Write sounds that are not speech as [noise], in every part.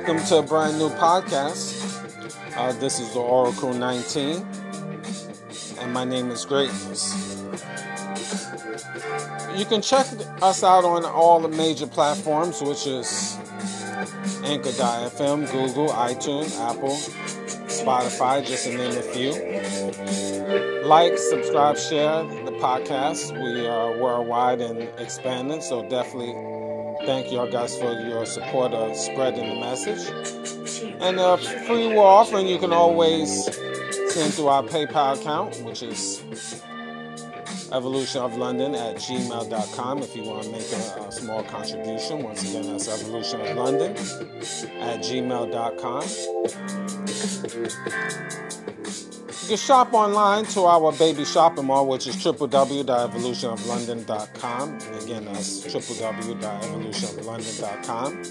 Welcome to a brand new podcast. Uh, this is the Oracle 19, and my name is Greatness. You can check us out on all the major platforms, which is Anchor.fm, Google, iTunes, Apple, Spotify, just to name a few. Like, subscribe, share the podcast. We are worldwide and expanding, so definitely thank y'all guys for your support of spreading the message. And a free will offering you can always send through our PayPal account, which is evolution of london at gmail.com if you want to make a, a, small contribution. Once again that's evolution of london at gmail.com can shop online to our baby shopping mall which is www.evolutionoflondon.com again that's www.evolutionoflondon.com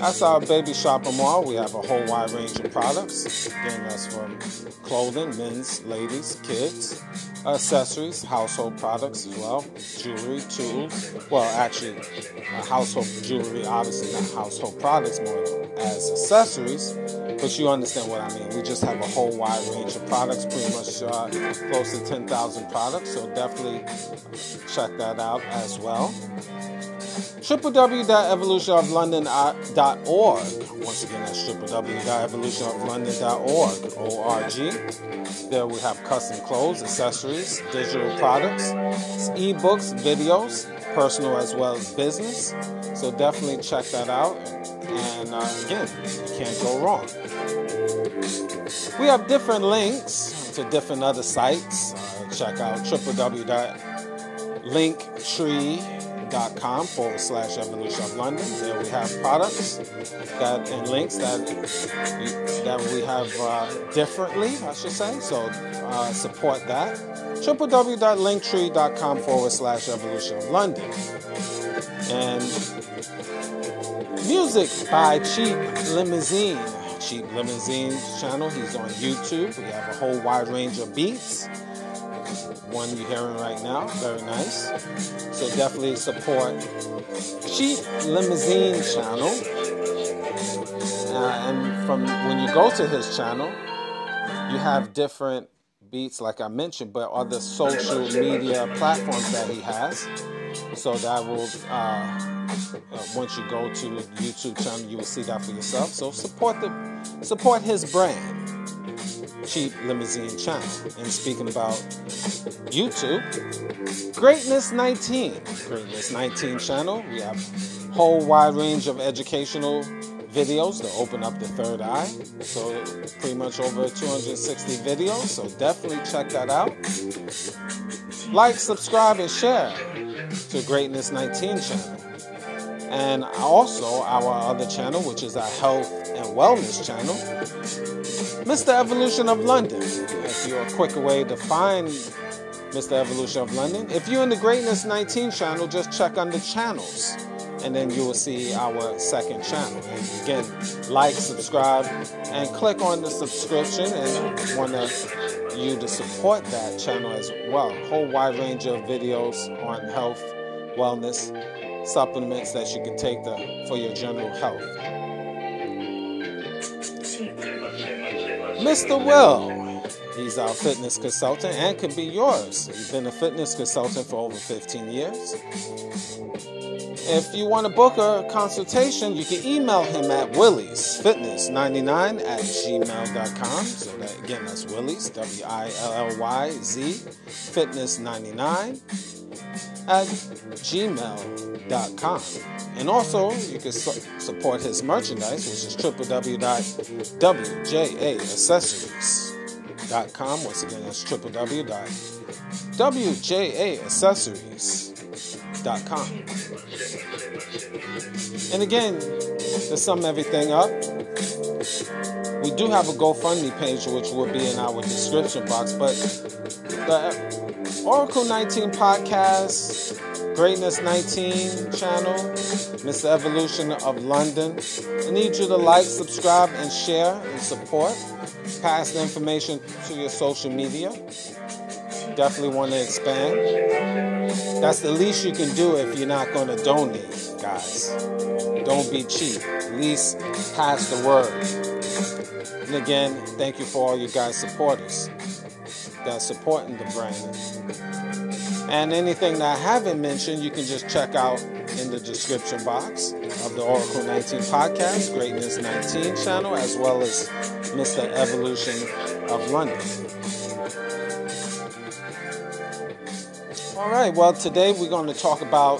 that's our baby shopping mall. We have a whole wide range of products. Again that's from clothing men's ladies kids accessories, household products as well, jewelry, tools. Well, actually, uh, household jewelry, obviously not household products, more as accessories. But you understand what I mean. We just have a whole wide range of products, pretty much uh, close to 10,000 products. So definitely check that out as well www.evolutionoflondon.org. Once again, that's www.evolutionoflondon.org. O-R-G. There we have custom clothes, accessories, digital products, ebooks, videos, personal as well as business. So definitely check that out. And uh, again, you can't go wrong. We have different links to different other sites. Uh, check out www.linktree.com com forward slash evolution of London. There we have products that and links that that we have uh, differently, I should say. So uh, support that. www.linktree.com forward slash evolution of London. And music by Cheap Limousine. Cheap Limousine channel. He's on YouTube. We have a whole wide range of beats one you're hearing right now. Very nice. So definitely support Cheap Limousine channel. Uh, and from when you go to his channel, you have different beats, like I mentioned, but other social media platforms that he has. So that will, uh, uh, once you go to YouTube channel, you will see that for yourself. So support the support his brand cheap limousine channel. And speaking about YouTube, Greatness 19, Greatness 19 channel. We have whole wide range of educational videos to open up the third eye. So pretty much over 260 videos. So definitely check that out. Like, subscribe, and share to Greatness 19 channel. And also our other channel, which is our health and wellness channel, Mr. Evolution of London. If you're a quicker way to find Mr. Evolution of London, if you're in the Greatness 19 channel, just check under channels and then you will see our second channel. And again, like, subscribe, and click on the subscription and want you to support that channel as well. Whole wide range of videos on health, wellness, supplements that you can take for your general health. Mr. Will. He's our fitness consultant and could be yours. He's been a fitness consultant for over 15 years. If you want to book a consultation, you can email him at willyzfitness99 at gmail.com. So that again, that's Willyz, W I L L Y Z, fitness99 at gmail.com. And also, you can su- support his merchandise, which is www.wjaaccessories.com. Once again, that's www wjaccessories.com. And again, to sum everything up, we do have a GoFundMe page which will be in our description box, but the Oracle 19 podcast, Greatness 19 channel, Mr. Evolution of London. I need you to like, subscribe, and share and support. Pass the information to your social media. Definitely want to expand. That's the least you can do if you're not going to donate, guys. Don't be cheap. At least pass the word. And again, thank you for all you guys supporters that's supporting the brand. And anything that I haven't mentioned, you can just check out in the description box of the Oracle 19 podcast, Greatness 19 channel, as well as Mr. Evolution of London. All right, well, today we're going to talk about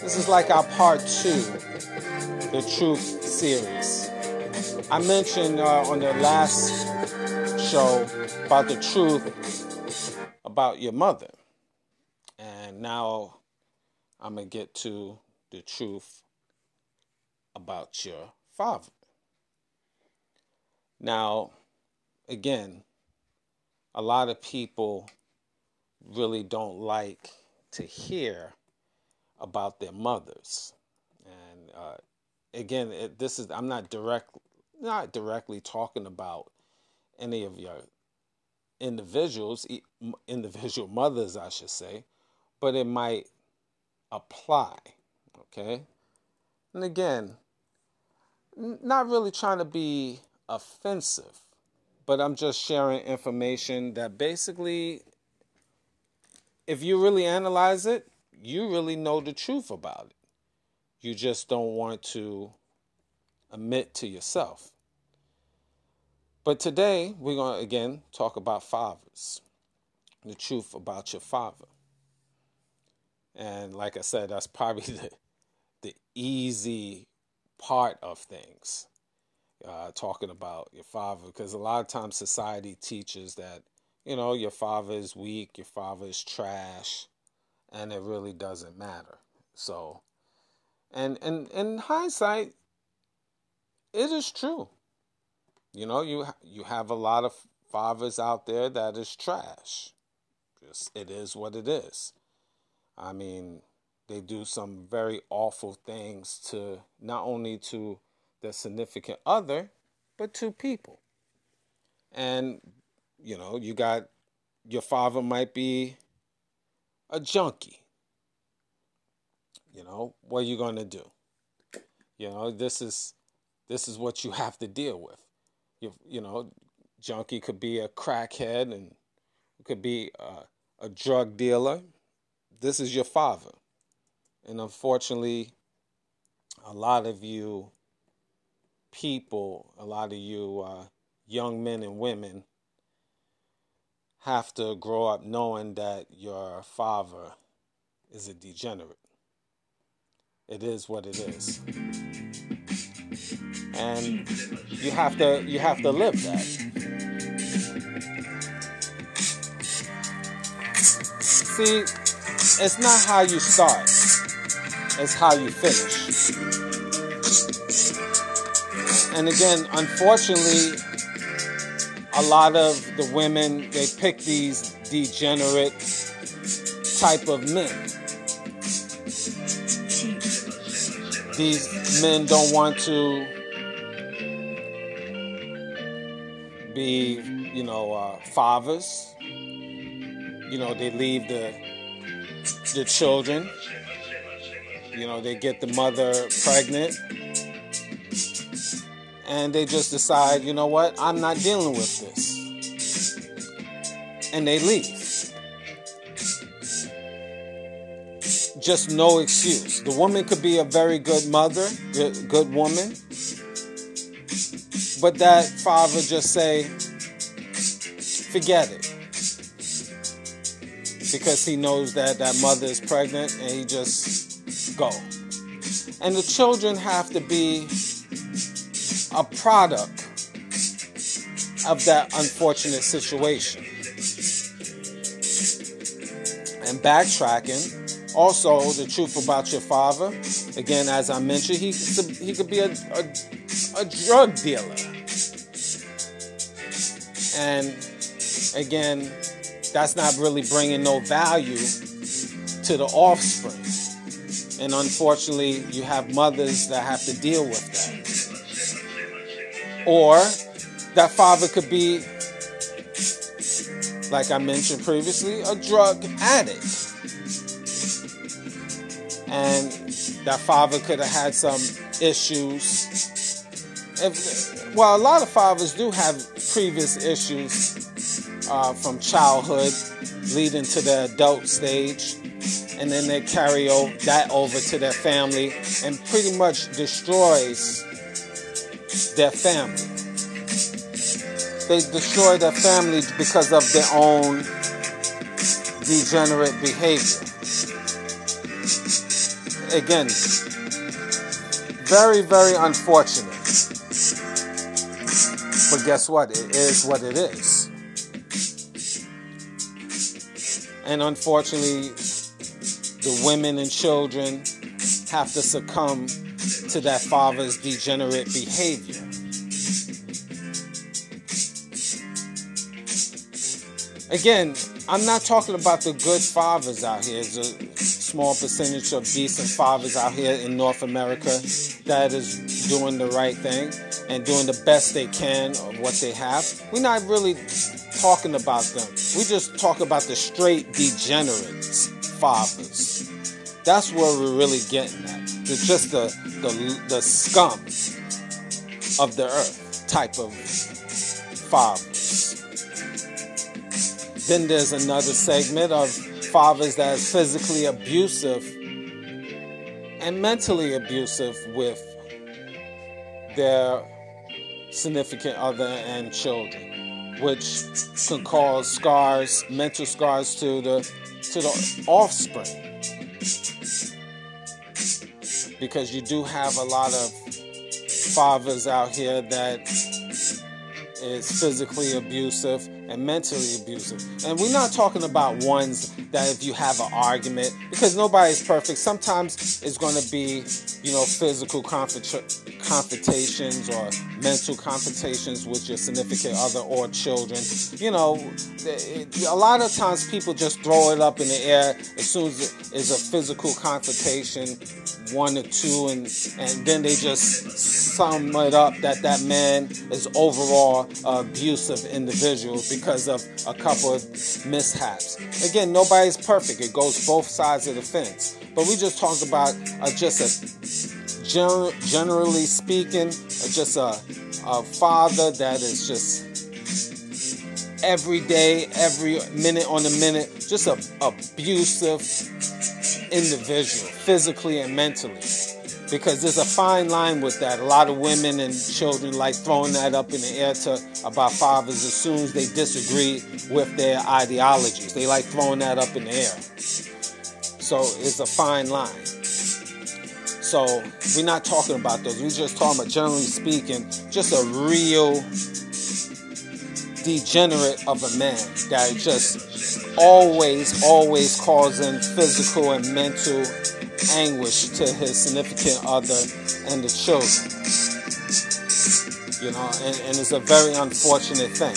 this is like our part two, the Truth series. I mentioned uh, on the last show about the truth about your mother. And now I'm going to get to the truth about your father. Now, again, a lot of people really don't like to hear about their mothers. And uh, again, it, this is I'm not direct not directly talking about any of your individuals, individual [laughs] mothers, I should say, but it might apply. Okay? And again, not really trying to be offensive, but I'm just sharing information that basically, if you really analyze it, you really know the truth about it. You just don't want to admit to yourself. But today, we're going to again talk about fathers, the truth about your father. And like I said, that's probably [laughs] the, the easy part of things, uh, talking about your father, because a lot of times society teaches that, you know, your father is weak, your father is trash, and it really doesn't matter. So, and, and in hindsight, it is true. You know, you you have a lot of fathers out there that is trash. Just it is what it is. I mean, they do some very awful things to not only to their significant other, but to people. And you know, you got your father might be a junkie. You know, what are you going to do? You know, this is this is what you have to deal with you, you know, junkie could be a crackhead and could be a, a drug dealer. This is your father. And unfortunately, a lot of you people, a lot of you uh, young men and women have to grow up knowing that your father is a degenerate. It is what it is and you have to you have to live that. See, it's not how you start; it's how you finish. And again, unfortunately, a lot of the women they pick these degenerate type of men. These men don't want to be, you know, uh, fathers. You know, they leave the the children. You know, they get the mother pregnant. And they just decide, you know what, I'm not dealing with this. And they leave. Just no excuse. The woman could be a very good mother, good, good woman, but that father just say, forget it. Because he knows that that mother is pregnant and he just go. And the children have to be a product of that unfortunate situation. and backtracking. Also, the truth about your father. Again, as I mentioned, he he could be a, a, a drug dealer. And again, that's not really bringing no value to the offspring. And unfortunately, you have mothers that have to deal with that. Or that father could be, like I mentioned previously, a drug addict. And that father could have had some issues. If, well, a lot of fathers do have previous issues uh, from childhood leading to the adult stage and then they carry that over to their family and pretty much destroys their family. They destroy their family because of their own degenerate behavior. Again, very, very unfortunate. But guess what? It is what it is. And unfortunately, the women and children have to succumb to that father's degenerate behavior. Again, I'm not talking about the good fathers out here. There's a small percentage of decent fathers out here in North America that is doing the right thing and doing the best they can of what they have. We're not really talking about them. We just talk about the straight degenerates, fathers. That's where we're really getting at. It's just the, the, the scum of the earth type of fathers. Then there's another segment of fathers that are physically abusive and mentally abusive with their significant other and children, which can cause scars, mental scars to the to the offspring. Because you do have a lot of fathers out here that is physically abusive and mentally abusive. And we're not talking about ones that if you have an argument, because nobody's perfect. Sometimes it's going to be, you know, physical confrontations or mental confrontations with your significant other or children. You know, a lot of times people just throw it up in the air as soon as it is a physical confrontation, one or two, and and then they just sum it up that that man is overall abusive individual because of a couple of mishaps. Again, nobody's perfect. It goes both sides of the fence. But we just talked about uh, just a gen- generally speaking, uh, just a, a father that is just every day, every minute on the minute, just a abusive individual, physically and mentally because there's a fine line with that. A lot of women and children like throwing that up in the air to about fathers as soon as they disagree with their ideologies. They like throwing that up in the air. So it's a fine line. So we're not talking about those. We're just talking about, generally speaking, just a real degenerate of a man that just always, always causing physical and mental anguish to his significant other and the children. You know, and, and it's a very unfortunate thing,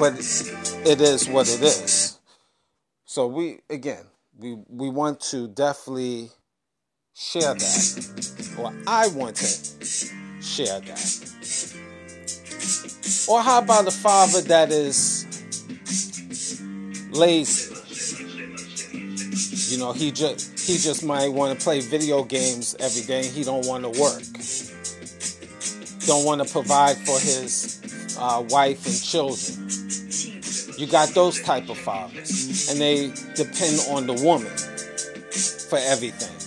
but it is what it is. So we, again, we we want to definitely share that, or I want to share that. Or how about a father that is lazy? You know, he just he just might want to play video games every day. He don't want to work. Don't want to provide for his uh, wife and children. You got those type of fathers, and they depend on the woman for everything.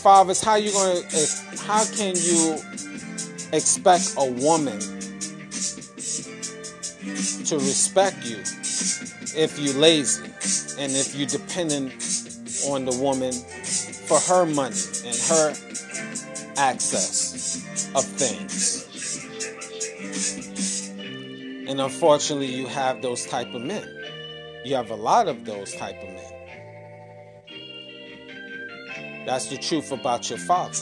Fathers, how you going to? How can you expect a woman to respect you if you lazy and if you dependent on the woman for her money and her access of things. And unfortunately, you have those type of men. You have a lot of those type of men. That's the truth about your father.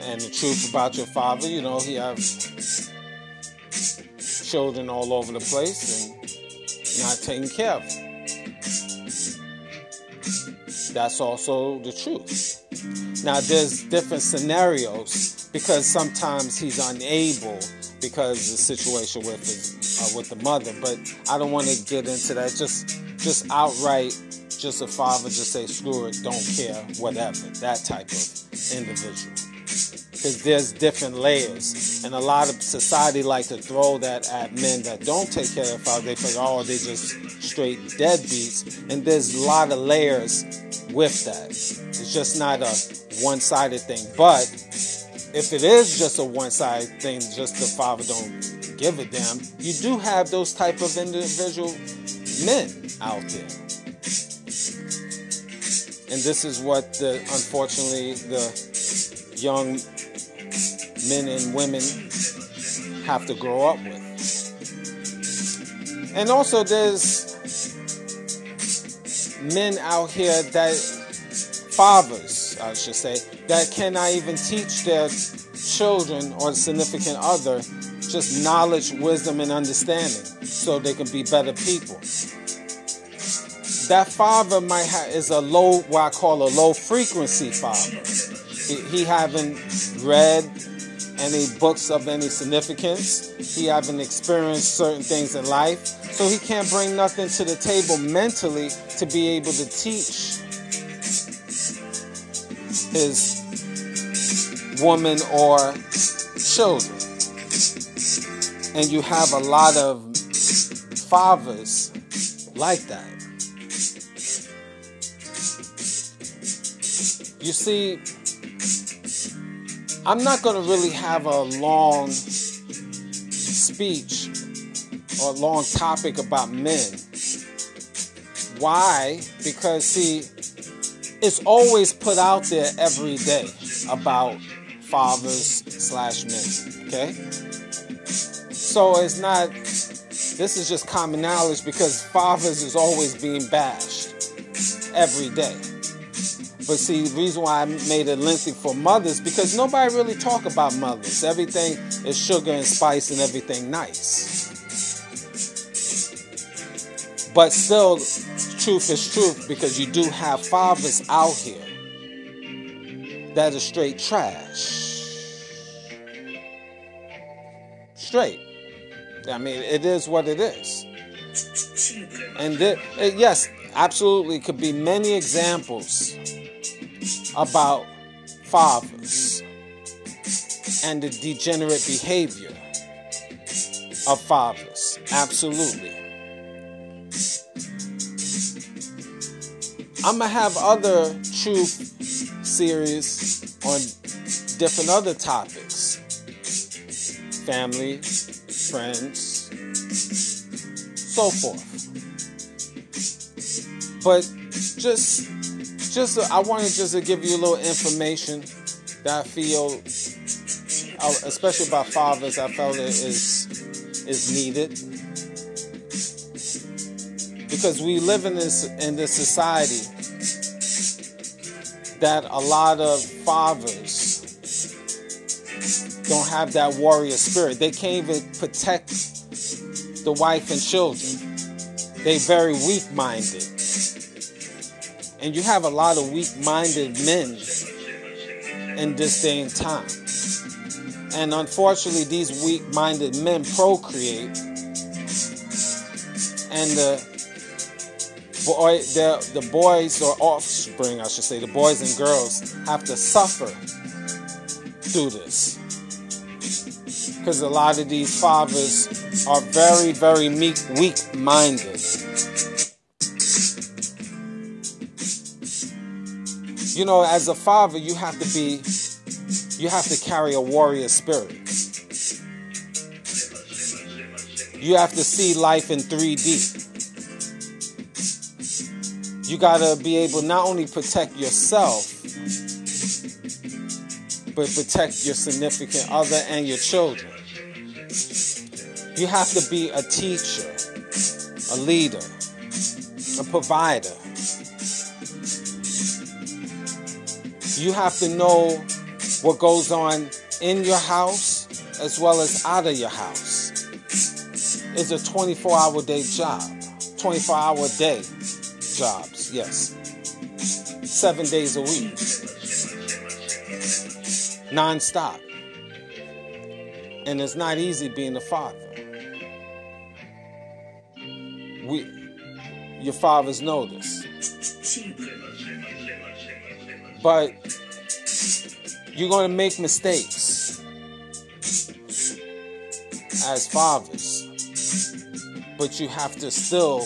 And the truth about your father, you know, he has children all over the place and not taking care of. That's also the truth. Now, there's different scenarios because sometimes he's unable because of the situation with his, uh, with the mother. But I don't want to get into that. Just just outright, just a father just say screw it, don't care, whatever. That type of individual. Because there's different layers, and a lot of society like to throw that at men that don't take care of their father. They think, oh, they just straight deadbeats, and there's a lot of layers with that. It's just not a one-sided thing. But if it is just a one-sided thing, just the father don't give a damn, you do have those type of individual men out there. And this is what the unfortunately the young men and women have to grow up with. And also there's men out here that fathers, I should say, that cannot even teach their children or significant other just knowledge, wisdom, and understanding so they can be better people. That father might have is a low, what I call a low frequency father. He, he haven't read any books of any significance. He haven't experienced certain things in life. So he can't bring nothing to the table mentally to be able to teach his woman or children. And you have a lot of fathers like that. You see, I'm not going to really have a long speech or long topic about men. Why? Because, see, it's always put out there every day about fathers slash men. Okay? So it's not, this is just common knowledge because fathers is always being bashed every day. But see, the reason why I made it lengthy for mothers because nobody really talk about mothers. Everything is sugar and spice and everything nice. But still, truth is truth because you do have fathers out here that are straight trash. Straight. I mean, it is what it is. And th- eh, yes, absolutely, could be many examples about fathers and the degenerate behavior of fathers. Absolutely. I'm gonna have other truth series on different other topics family, friends, so forth. But just just I wanted just to give you a little information that I feel, especially about fathers, I felt it is is needed because we live in this in this society that a lot of fathers don't have that warrior spirit. They can't even protect the wife and children. They very weak-minded. And you have a lot of weak minded men in this day and time. And unfortunately, these weak minded men procreate. And the boy, the, the boys or offspring, I should say, the boys and girls have to suffer through this. Because a lot of these fathers are very, very meek, weak minded. You know, as a father, you have to be, you have to carry a warrior spirit. You have to see life in 3D. You got to be able not only protect yourself, but protect your significant other and your children. You have to be a teacher, a leader, a provider You have to know what goes on in your house as well as out of your house. It's a 24 hour day job. 24 hour day jobs, yes. Seven days a week. Non stop. And it's not easy being a father. We, your fathers know this. But you're going to make mistakes as fathers. But you have to still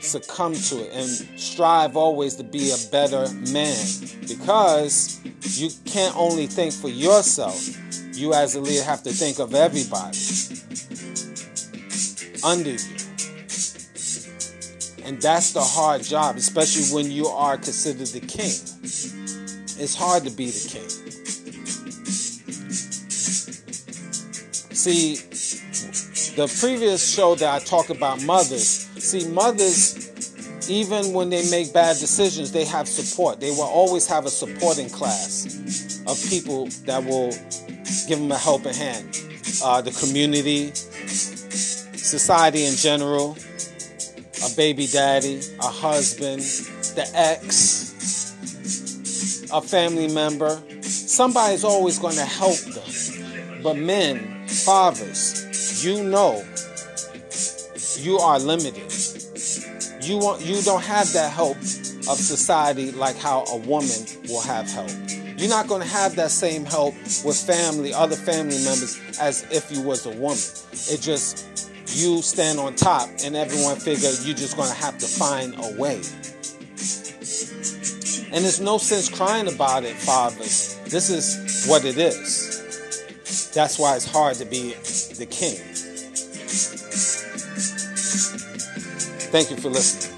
succumb to it and strive always to be a better man because you can't only think for yourself. You, as a leader, have to think of everybody under you. And that's the hard job, especially when you are considered the king. It's hard to be the king. See, the previous show that I talked about mothers, see, mothers, even when they make bad decisions, they have support. They will always have a supporting class of people that will give them a helping hand. Uh, the community, society in general, baby daddy, a husband, the ex, a family member. Somebody's always going to help them. But men, fathers, you know you are limited. You want you don't have that help of society like how a woman will have help. You're not going to have that same help with family, other family members as if you was a woman. It just you stand on top and everyone figure you're just going to have to find a way. And there's no sense crying about it, fathers. This is what it is. That's why it's hard to be the king. Thank you for listening.